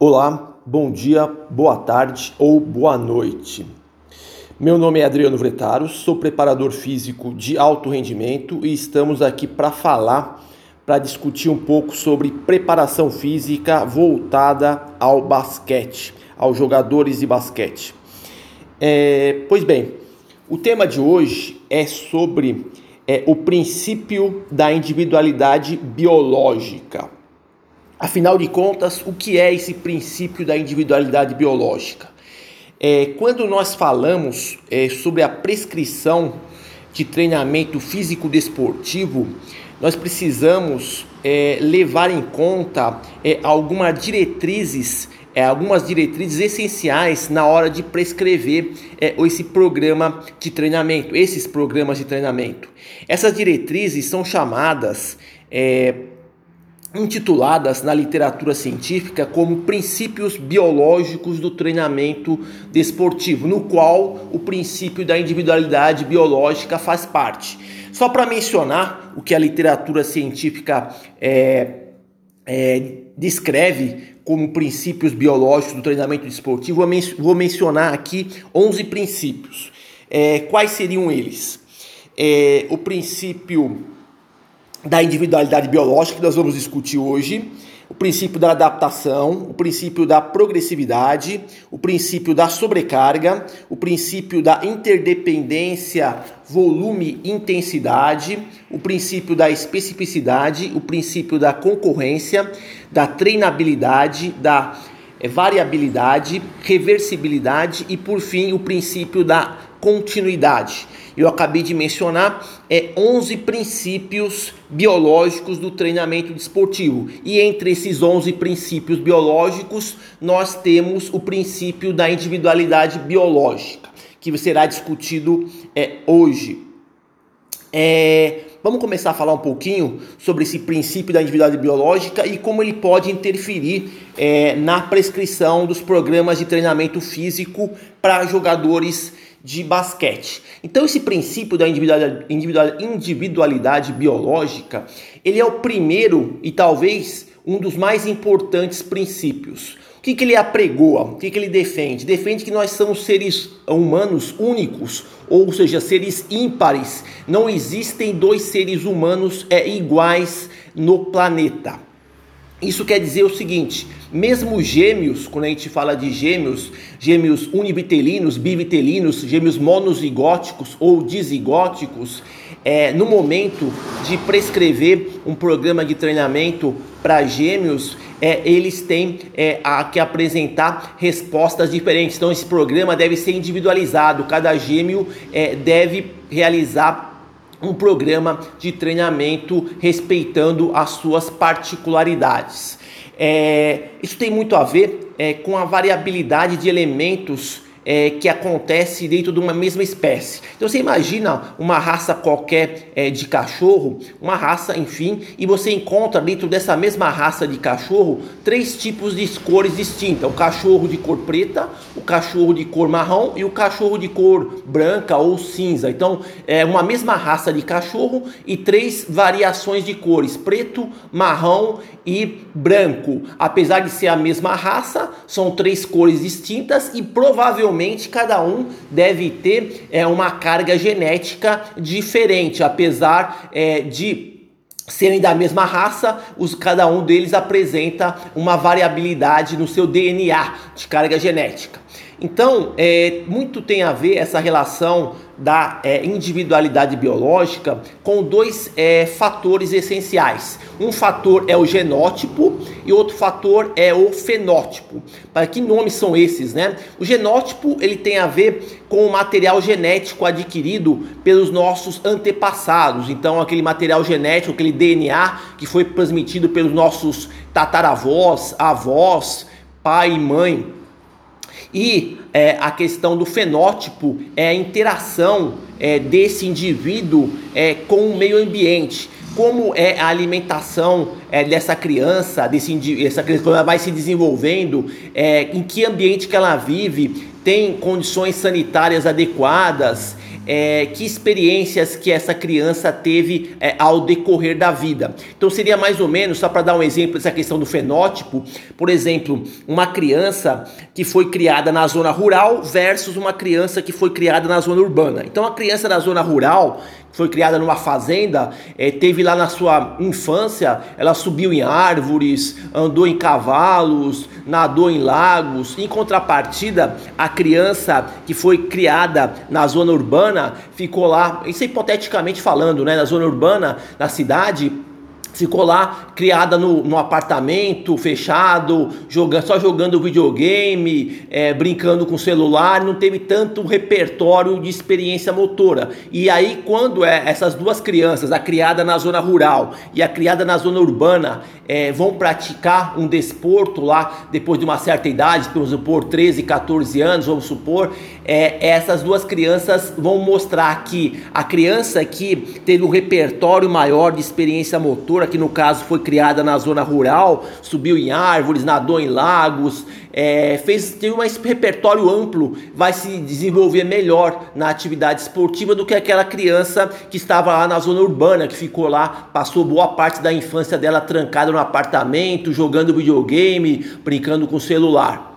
Olá, bom dia, boa tarde ou boa noite. Meu nome é Adriano Vretaro, sou preparador físico de alto rendimento e estamos aqui para falar, para discutir um pouco sobre preparação física voltada ao basquete, aos jogadores de basquete. É, pois bem, o tema de hoje é sobre é, o princípio da individualidade biológica. Afinal de contas, o que é esse princípio da individualidade biológica? É, quando nós falamos é, sobre a prescrição de treinamento físico-desportivo, nós precisamos é, levar em conta é, algumas diretrizes, é, algumas diretrizes essenciais na hora de prescrever é, esse programa de treinamento, esses programas de treinamento. Essas diretrizes são chamadas intituladas na literatura científica como princípios biológicos do treinamento desportivo, no qual o princípio da individualidade biológica faz parte. Só para mencionar o que a literatura científica é, é, descreve como princípios biológicos do treinamento desportivo, vou mencionar aqui 11 princípios. É, quais seriam eles? É, o princípio da individualidade biológica que nós vamos discutir hoje, o princípio da adaptação, o princípio da progressividade, o princípio da sobrecarga, o princípio da interdependência volume-intensidade, o princípio da especificidade, o princípio da concorrência, da treinabilidade, da eh, variabilidade, reversibilidade e, por fim, o princípio da continuidade eu acabei de mencionar é 11 princípios biológicos do treinamento desportivo. E entre esses 11 princípios biológicos, nós temos o princípio da individualidade biológica, que será discutido é, hoje. É, vamos começar a falar um pouquinho sobre esse princípio da individualidade biológica e como ele pode interferir é, na prescrição dos programas de treinamento físico para jogadores de basquete. Então esse princípio da individualidade, biológica, ele é o primeiro e talvez um dos mais importantes princípios. O que, que ele apregoa? O que, que ele defende? Defende que nós somos seres humanos únicos, ou seja, seres ímpares. Não existem dois seres humanos é, iguais no planeta. Isso quer dizer o seguinte: mesmo gêmeos, quando a gente fala de gêmeos, gêmeos univitelinos, bivitelinos, gêmeos monozigóticos ou dizigóticos, é, no momento de prescrever um programa de treinamento para gêmeos, é, eles têm é, a, que apresentar respostas diferentes. Então, esse programa deve ser individualizado, cada gêmeo é, deve realizar um programa de treinamento respeitando as suas particularidades. É, isso tem muito a ver é, com a variabilidade de elementos é, que acontece dentro de uma mesma espécie. Então você imagina uma raça qualquer é, de cachorro, uma raça, enfim, e você encontra dentro dessa mesma raça de cachorro três tipos de cores distintas: o cachorro de cor preta, o cachorro de cor marrom e o cachorro de cor branca ou cinza. Então é uma mesma raça de cachorro e três variações de cores: preto, marrom e branco. Apesar de ser a mesma raça, são três cores distintas e provavelmente cada um deve ter é, uma carga genética diferente, apesar é, de serem da mesma raça, os, cada um deles apresenta uma variabilidade no seu DNA de carga genética. Então, é, muito tem a ver essa relação da é, individualidade biológica com dois é, fatores essenciais. Um fator é o genótipo e outro fator é o fenótipo. Para que nomes são esses, né? O genótipo ele tem a ver com o material genético adquirido pelos nossos antepassados. Então, aquele material genético, aquele DNA que foi transmitido pelos nossos tataravós, avós, pai e mãe e é, a questão do fenótipo é a interação é, desse indivíduo é, com o meio ambiente. Como é a alimentação é, dessa criança, desse essa criança como ela vai se desenvolvendo, é, em que ambiente que ela vive, tem condições sanitárias adequadas, é, que experiências que essa criança teve é, ao decorrer da vida. Então seria mais ou menos, só para dar um exemplo dessa questão do fenótipo, por exemplo, uma criança que foi criada na zona rural versus uma criança que foi criada na zona urbana. Então a criança da zona rural foi criada numa fazenda, é, teve lá na sua infância, ela subiu em árvores, andou em cavalos, nadou em lagos. Em contrapartida, a criança que foi criada na zona urbana ficou lá, isso é hipoteticamente falando, né, na zona urbana, na cidade, ficou lá criada no, no apartamento fechado, jogando, só jogando videogame, é, brincando com celular, não teve tanto repertório de experiência motora. E aí, quando é, essas duas crianças, a criada na zona rural e a criada na zona urbana, é, vão praticar um desporto lá depois de uma certa idade, vamos supor 13, 14 anos, vamos supor, é, essas duas crianças vão mostrar que a criança que teve um repertório maior de experiência motora, que no caso foi criada na zona rural, subiu em árvores, nadou em lagos, é, fez tem um repertório amplo, vai se desenvolver melhor na atividade esportiva do que aquela criança que estava lá na zona urbana, que ficou lá, passou boa parte da infância dela trancada no apartamento, jogando videogame, brincando com celular.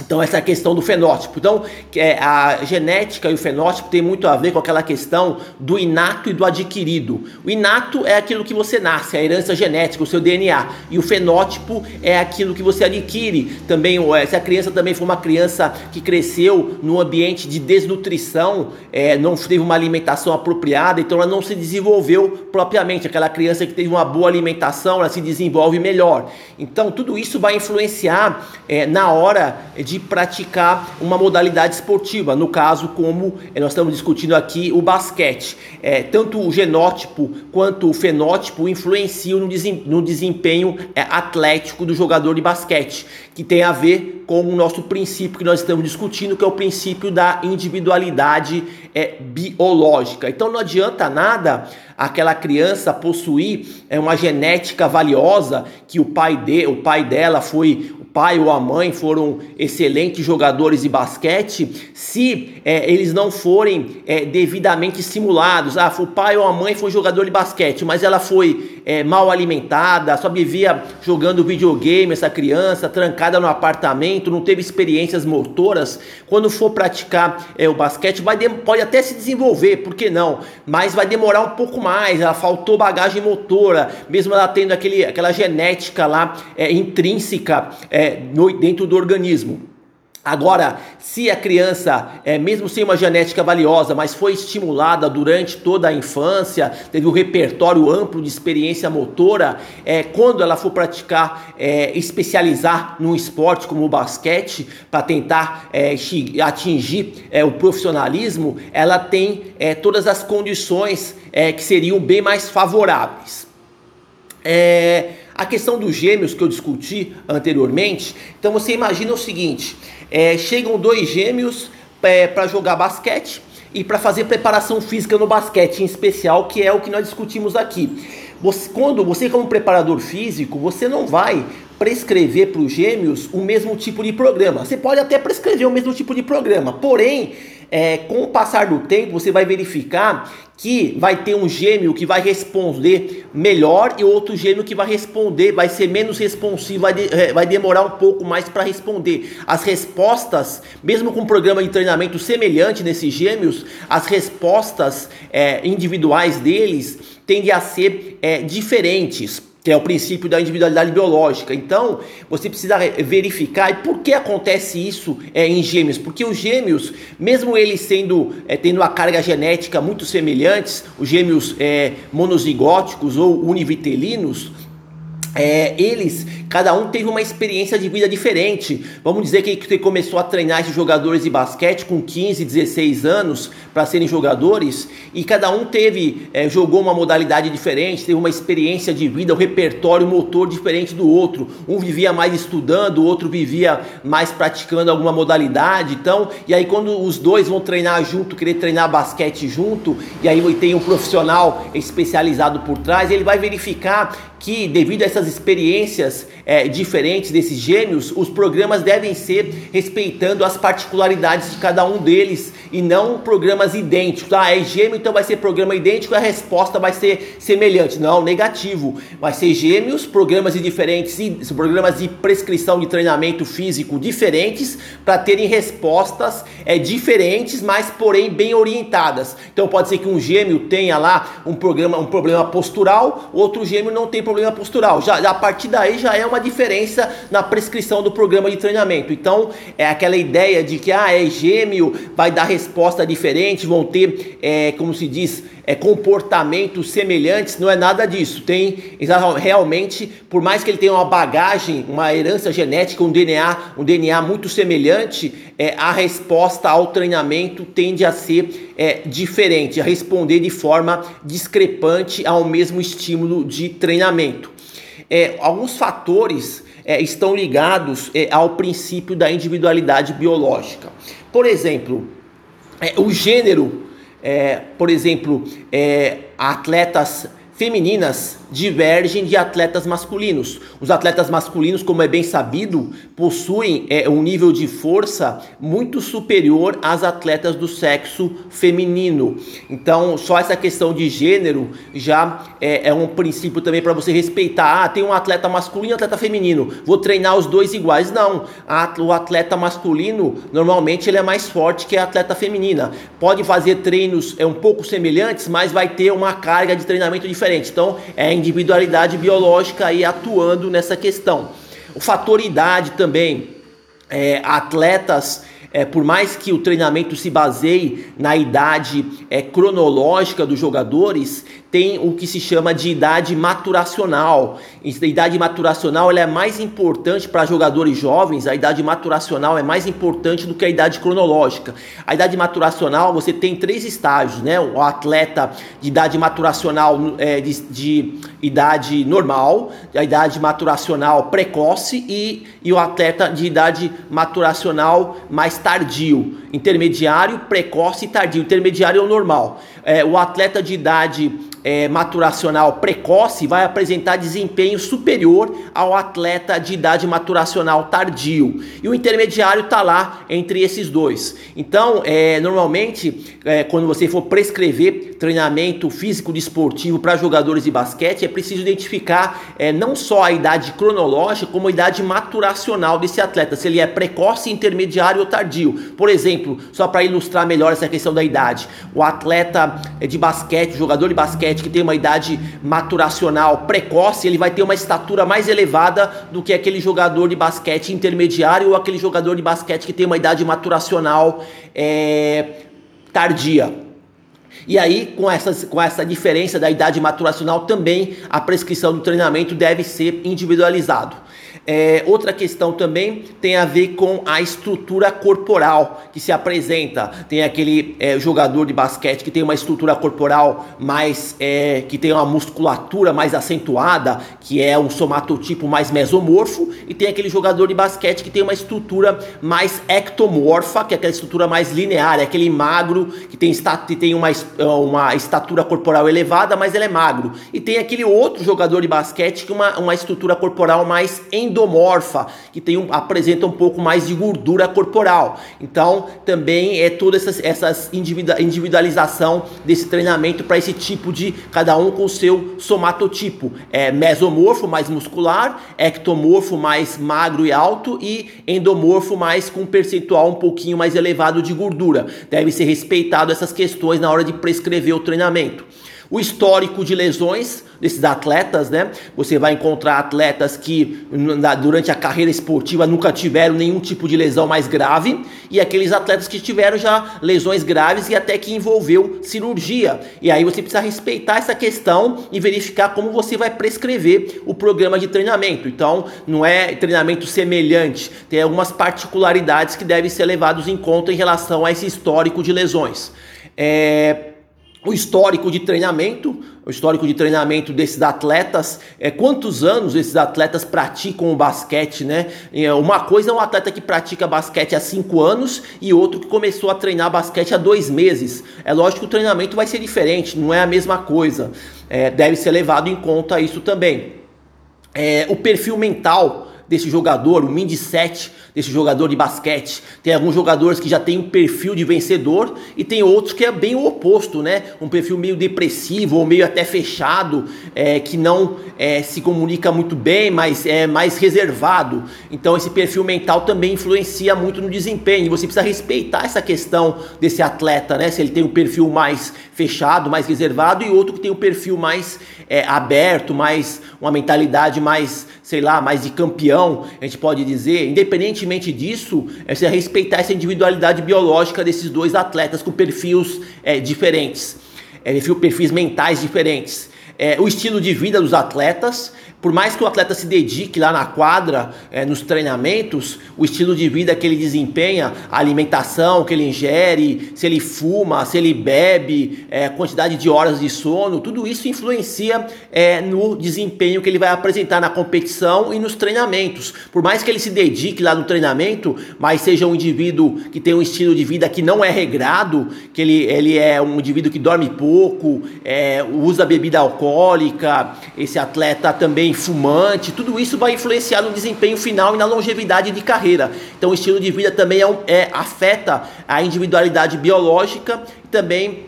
Então essa é questão do fenótipo. Então é, a genética e o fenótipo tem muito a ver com aquela questão do inato e do adquirido. O inato é aquilo que você nasce, a herança genética, o seu DNA. E o fenótipo é aquilo que você adquire. Também se a criança também for uma criança que cresceu num ambiente de desnutrição, é, não teve uma alimentação apropriada, então ela não se desenvolveu propriamente. Aquela criança que teve uma boa alimentação, ela se desenvolve melhor. Então tudo isso vai influenciar é, na hora de praticar uma modalidade esportiva, no caso, como eh, nós estamos discutindo aqui, o basquete. É, tanto o genótipo quanto o fenótipo influenciam no desempenho é, atlético do jogador de basquete, que tem a ver com o nosso princípio que nós estamos discutindo, que é o princípio da individualidade é, biológica. Então não adianta nada aquela criança possuir é, uma genética valiosa que o pai de, o pai dela foi pai ou a mãe foram excelentes jogadores de basquete, se é, eles não forem é, devidamente estimulados, ah, o pai ou a mãe foi jogador de basquete, mas ela foi é, mal alimentada, só vivia jogando videogame, essa criança, trancada no apartamento, não teve experiências motoras, quando for praticar é, o basquete, vai pode até se desenvolver, por que não? Mas vai demorar um pouco mais, ela faltou bagagem motora, mesmo ela tendo aquele, aquela genética lá é, intrínseca é, no, dentro do organismo. Agora, se a criança, é, mesmo sem uma genética valiosa, mas foi estimulada durante toda a infância, teve um repertório amplo de experiência motora, é, quando ela for praticar, é, especializar num esporte como o basquete, para tentar é, atingir é, o profissionalismo, ela tem é, todas as condições que seriam bem mais favoráveis. A questão dos gêmeos que eu discuti anteriormente, então você imagina o seguinte: é, chegam dois gêmeos é, para jogar basquete e para fazer preparação física no basquete, em especial, que é o que nós discutimos aqui. Você, quando você, como preparador físico, você não vai prescrever para os gêmeos o mesmo tipo de programa. Você pode até prescrever o mesmo tipo de programa, porém é, com o passar do tempo, você vai verificar que vai ter um gêmeo que vai responder melhor e outro gêmeo que vai responder, vai ser menos responsivo, vai, de, é, vai demorar um pouco mais para responder. As respostas, mesmo com um programa de treinamento semelhante nesses gêmeos, as respostas é, individuais deles tendem a ser é, diferentes que é o princípio da individualidade biológica. Então, você precisa verificar e por que acontece isso é, em gêmeos? Porque os gêmeos, mesmo eles sendo é, tendo uma carga genética muito semelhantes, os gêmeos é, monozigóticos ou univitelinos, é, eles, cada um teve uma experiência de vida diferente. Vamos dizer que você começou a treinar esses jogadores de basquete com 15, 16 anos para serem jogadores e cada um teve, é, jogou uma modalidade diferente, teve uma experiência de vida, um repertório motor diferente do outro. Um vivia mais estudando, o outro vivia mais praticando alguma modalidade. Então, e aí quando os dois vão treinar junto, querer treinar basquete junto, e aí tem um profissional especializado por trás, ele vai verificar que, devido a essas experiências é, diferentes desses gêmeos, os programas devem ser respeitando as particularidades de cada um deles e não programas idênticos. Ah, é gêmeo, então vai ser programa idêntico a resposta vai ser semelhante. Não, negativo. Vai ser gêmeos, programas de diferentes, programas de prescrição de treinamento físico diferentes para terem respostas é, diferentes, mas porém bem orientadas. Então pode ser que um gêmeo tenha lá um programa, um problema postural, outro gêmeo não tem problema problema postural. Já, a partir daí já é uma diferença na prescrição do programa de treinamento. Então, é aquela ideia de que ah, é gêmeo, vai dar resposta diferente, vão ter, é, como se diz, é, comportamentos semelhantes, não é nada disso. Tem realmente, por mais que ele tenha uma bagagem, uma herança genética, um DNA, um DNA muito semelhante, é, a resposta ao treinamento tende a ser é, diferente, a responder de forma discrepante ao mesmo estímulo de treinamento. É, alguns fatores é, estão ligados é, ao princípio da individualidade biológica. Por exemplo, é, o gênero, é, por exemplo, é, atletas femininas divergem de atletas masculinos. Os atletas masculinos, como é bem sabido, possuem é, um nível de força muito superior às atletas do sexo feminino. Então, só essa questão de gênero já é, é um princípio também para você respeitar. Ah, tem um atleta masculino e um atleta feminino. Vou treinar os dois iguais. Não. O atleta masculino, normalmente, ele é mais forte que a atleta feminina. Pode fazer treinos é, um pouco semelhantes, mas vai ter uma carga de treinamento diferente. Então, é individualidade biológica aí atuando nessa questão. O fator idade também, é, atletas é, por mais que o treinamento se baseie na idade é, cronológica dos jogadores, tem o que se chama de idade maturacional. A idade maturacional ela é mais importante para jogadores jovens, a idade maturacional é mais importante do que a idade cronológica. A idade maturacional você tem três estágios, né? O atleta de idade maturacional é, de, de idade normal, a idade maturacional precoce e, e o atleta de idade maturacional mais tardio, intermediário, precoce e tardio. Intermediário é o normal. É, o atleta de idade é, maturacional precoce vai apresentar desempenho superior ao atleta de idade maturacional tardio. E o intermediário está lá entre esses dois. Então, é, normalmente, é, quando você for prescrever treinamento físico desportivo para jogadores de basquete, é preciso identificar é, não só a idade cronológica, como a idade maturacional desse atleta, se ele é precoce, intermediário ou tardio. Por exemplo, só para ilustrar melhor essa questão da idade, o atleta de basquete, jogador de basquete, basquete que tem uma idade maturacional precoce, ele vai ter uma estatura mais elevada do que aquele jogador de basquete intermediário ou aquele jogador de basquete que tem uma idade maturacional é, tardia. E aí, com, essas, com essa diferença da idade maturacional, também a prescrição do treinamento deve ser individualizado. É, outra questão também tem a ver com a estrutura corporal que se apresenta. Tem aquele é, jogador de basquete que tem uma estrutura corporal mais é, que tem uma musculatura mais acentuada, que é um somatotipo mais mesomorfo, e tem aquele jogador de basquete que tem uma estrutura mais ectomorfa, que é aquela estrutura mais linear, é aquele magro que tem, que tem uma, uma estatura corporal elevada, mas ele é magro. E tem aquele outro jogador de basquete que uma, uma estrutura corporal mais endomorfa, que tem um, apresenta um pouco mais de gordura corporal. Então, também é toda essa essas individualização desse treinamento para esse tipo de cada um com o seu somatotipo. É mesomorfo mais muscular, ectomorfo mais magro e alto e endomorfo mais com um percentual um pouquinho mais elevado de gordura. Deve ser respeitado essas questões na hora de prescrever o treinamento. O histórico de lesões desses atletas, né? Você vai encontrar atletas que durante a carreira esportiva nunca tiveram nenhum tipo de lesão mais grave e aqueles atletas que tiveram já lesões graves e até que envolveu cirurgia. E aí você precisa respeitar essa questão e verificar como você vai prescrever o programa de treinamento. Então, não é treinamento semelhante, tem algumas particularidades que devem ser levados em conta em relação a esse histórico de lesões. É, o histórico de treinamento, o histórico de treinamento desses atletas, é, quantos anos esses atletas praticam o basquete, né? É, uma coisa é um atleta que pratica basquete há cinco anos e outro que começou a treinar basquete há dois meses. É lógico que o treinamento vai ser diferente, não é a mesma coisa. É, deve ser levado em conta isso também. é, o perfil mental desse jogador, o mindset desse jogador de basquete. Tem alguns jogadores que já têm um perfil de vencedor e tem outros que é bem o oposto, né? Um perfil meio depressivo ou meio até fechado, é, que não é, se comunica muito bem, mas é mais reservado. Então esse perfil mental também influencia muito no desempenho. Você precisa respeitar essa questão desse atleta, né? Se ele tem um perfil mais fechado, mais reservado e outro que tem um perfil mais é, aberto, mais uma mentalidade mais, sei lá, mais de campeão, a gente pode dizer, independentemente disso, é você respeitar essa individualidade biológica desses dois atletas com perfis é, diferentes, é, perfis mentais diferentes. É, o estilo de vida dos atletas, por mais que o atleta se dedique lá na quadra, é, nos treinamentos, o estilo de vida que ele desempenha, a alimentação que ele ingere, se ele fuma, se ele bebe, é, quantidade de horas de sono, tudo isso influencia é, no desempenho que ele vai apresentar na competição e nos treinamentos. Por mais que ele se dedique lá no treinamento, mas seja um indivíduo que tem um estilo de vida que não é regrado, que ele, ele é um indivíduo que dorme pouco, é, usa bebida alcoólica, esse atleta também fumante, tudo isso vai influenciar no desempenho final e na longevidade de carreira. Então, o estilo de vida também é, é afeta a individualidade biológica e também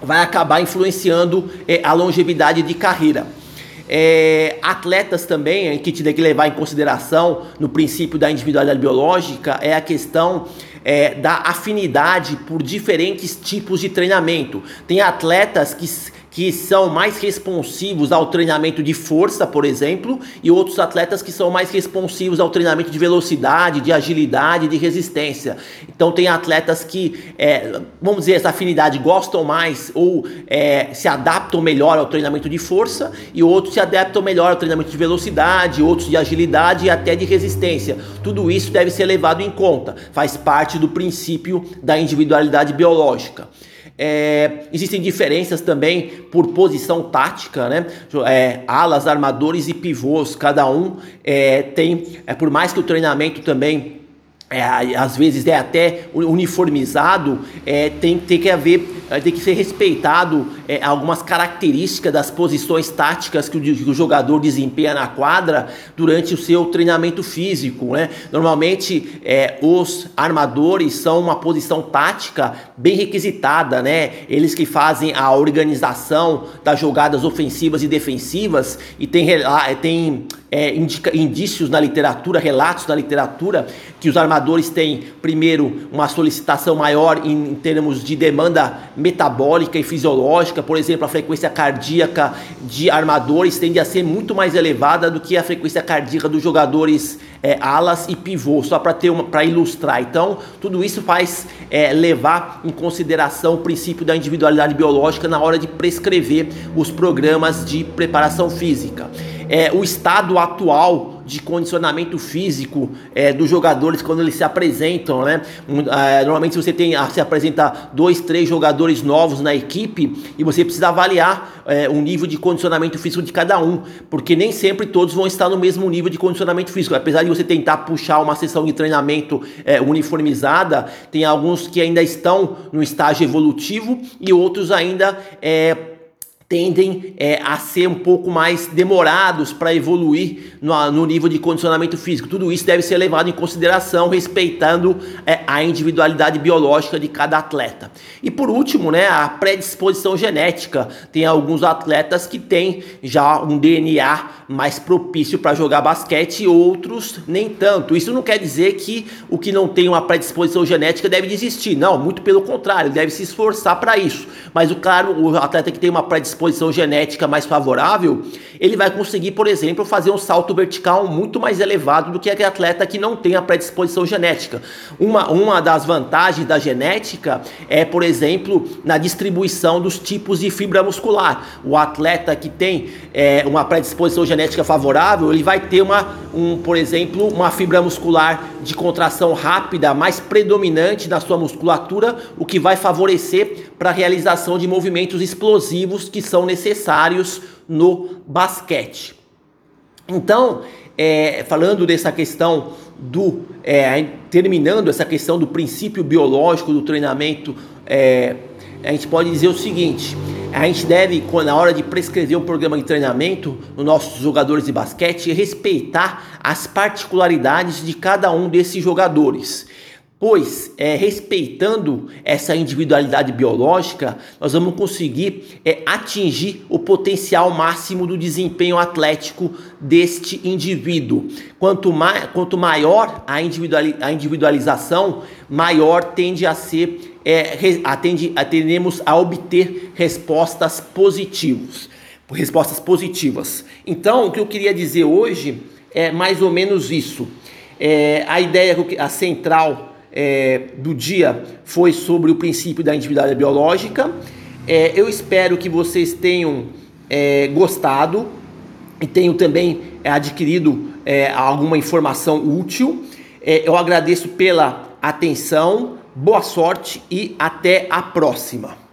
vai acabar influenciando é, a longevidade de carreira. É, atletas também, que tem que levar em consideração no princípio da individualidade biológica, é a questão é, da afinidade por diferentes tipos de treinamento. Tem atletas que que são mais responsivos ao treinamento de força, por exemplo, e outros atletas que são mais responsivos ao treinamento de velocidade, de agilidade, de resistência. Então tem atletas que, é, vamos dizer, essa afinidade gostam mais ou é, se adaptam melhor ao treinamento de força, e outros se adaptam melhor ao treinamento de velocidade, outros de agilidade e até de resistência. Tudo isso deve ser levado em conta, faz parte do princípio da individualidade biológica. É, existem diferenças também por posição tática, né? É, alas, armadores e pivôs, cada um é, tem, é, por mais que o treinamento também é, às vezes é até uniformizado, é, tem, tem que haver, é, tem que ser respeitado é, algumas características das posições táticas que o, que o, jogador desempenha na quadra durante o seu treinamento físico. Né? Normalmente é, os armadores são uma posição tática bem requisitada, né? eles que fazem a organização das jogadas ofensivas e defensivas e tem, tem é, indícios na literatura, relatos na literatura, que os armadores têm, primeiro, uma solicitação maior em, em termos de demanda metabólica e fisiológica, por exemplo, a frequência cardíaca de armadores tende a ser muito mais elevada do que a frequência cardíaca dos jogadores é, alas e pivô, só para ilustrar. Então, tudo isso faz é, levar em consideração o princípio da individualidade biológica na hora de prescrever os programas de preparação física é, o estado atual de condicionamento físico é, dos jogadores quando eles se apresentam, né? É, normalmente você tem, se apresenta dois, três jogadores novos na equipe e você precisa avaliar é, o nível de condicionamento físico de cada um, porque nem sempre todos vão estar no mesmo nível de condicionamento físico. Apesar de você tentar puxar uma sessão de treinamento é, uniformizada, tem alguns que ainda estão no estágio evolutivo e outros ainda é, tendem é, a ser um pouco mais demorados para evoluir no, no, nível de condicionamento físico. Tudo isso deve ser levado em consideração, respeitando é, a individualidade biológica de cada atleta. E por último, né, a predisposição genética. Tem alguns atletas que têm já um DNA mais propício para jogar basquete, outros nem tanto. Isso não quer dizer que o que não tem uma predisposição genética deve desistir. Não, muito pelo contrário, deve se esforçar para isso. Mas o claro, o atleta que tem uma predisposição predisposição genética mais favorável, ele vai conseguir, por exemplo, fazer um salto vertical muito mais elevado do que aquele atleta que não tem a predisposição genética. Uma, uma das vantagens da genética é, por exemplo, na distribuição dos tipos de fibra muscular. O atleta que tem é, uma predisposição genética favorável, ele vai ter uma, um, por exemplo, uma fibra muscular de contração rápida mais predominante na sua musculatura, o que vai favorecer para a realização de movimentos explosivos que são necessários no basquete. Então, é, falando dessa questão do é, terminando essa questão do princípio biológico do treinamento, é, a gente pode dizer o seguinte: A gente deve, na hora de prescrever um programa de treinamento nos nossos jogadores de basquete, respeitar as particularidades de cada um desses jogadores pois é, respeitando essa individualidade biológica, nós vamos conseguir é, atingir o potencial máximo do desempenho atlético deste indivíduo. Quanto, mai, quanto maior a, a individualização, maior tende a ser, é, atende, atendemos a obter respostas positivas. Respostas positivas. Então, o que eu queria dizer hoje é mais ou menos isso. É, a ideia, a central é, do dia foi sobre o princípio da individualidade biológica. É, eu espero que vocês tenham é, gostado e tenham também é, adquirido é, alguma informação útil. É, eu agradeço pela atenção, boa sorte e até a próxima.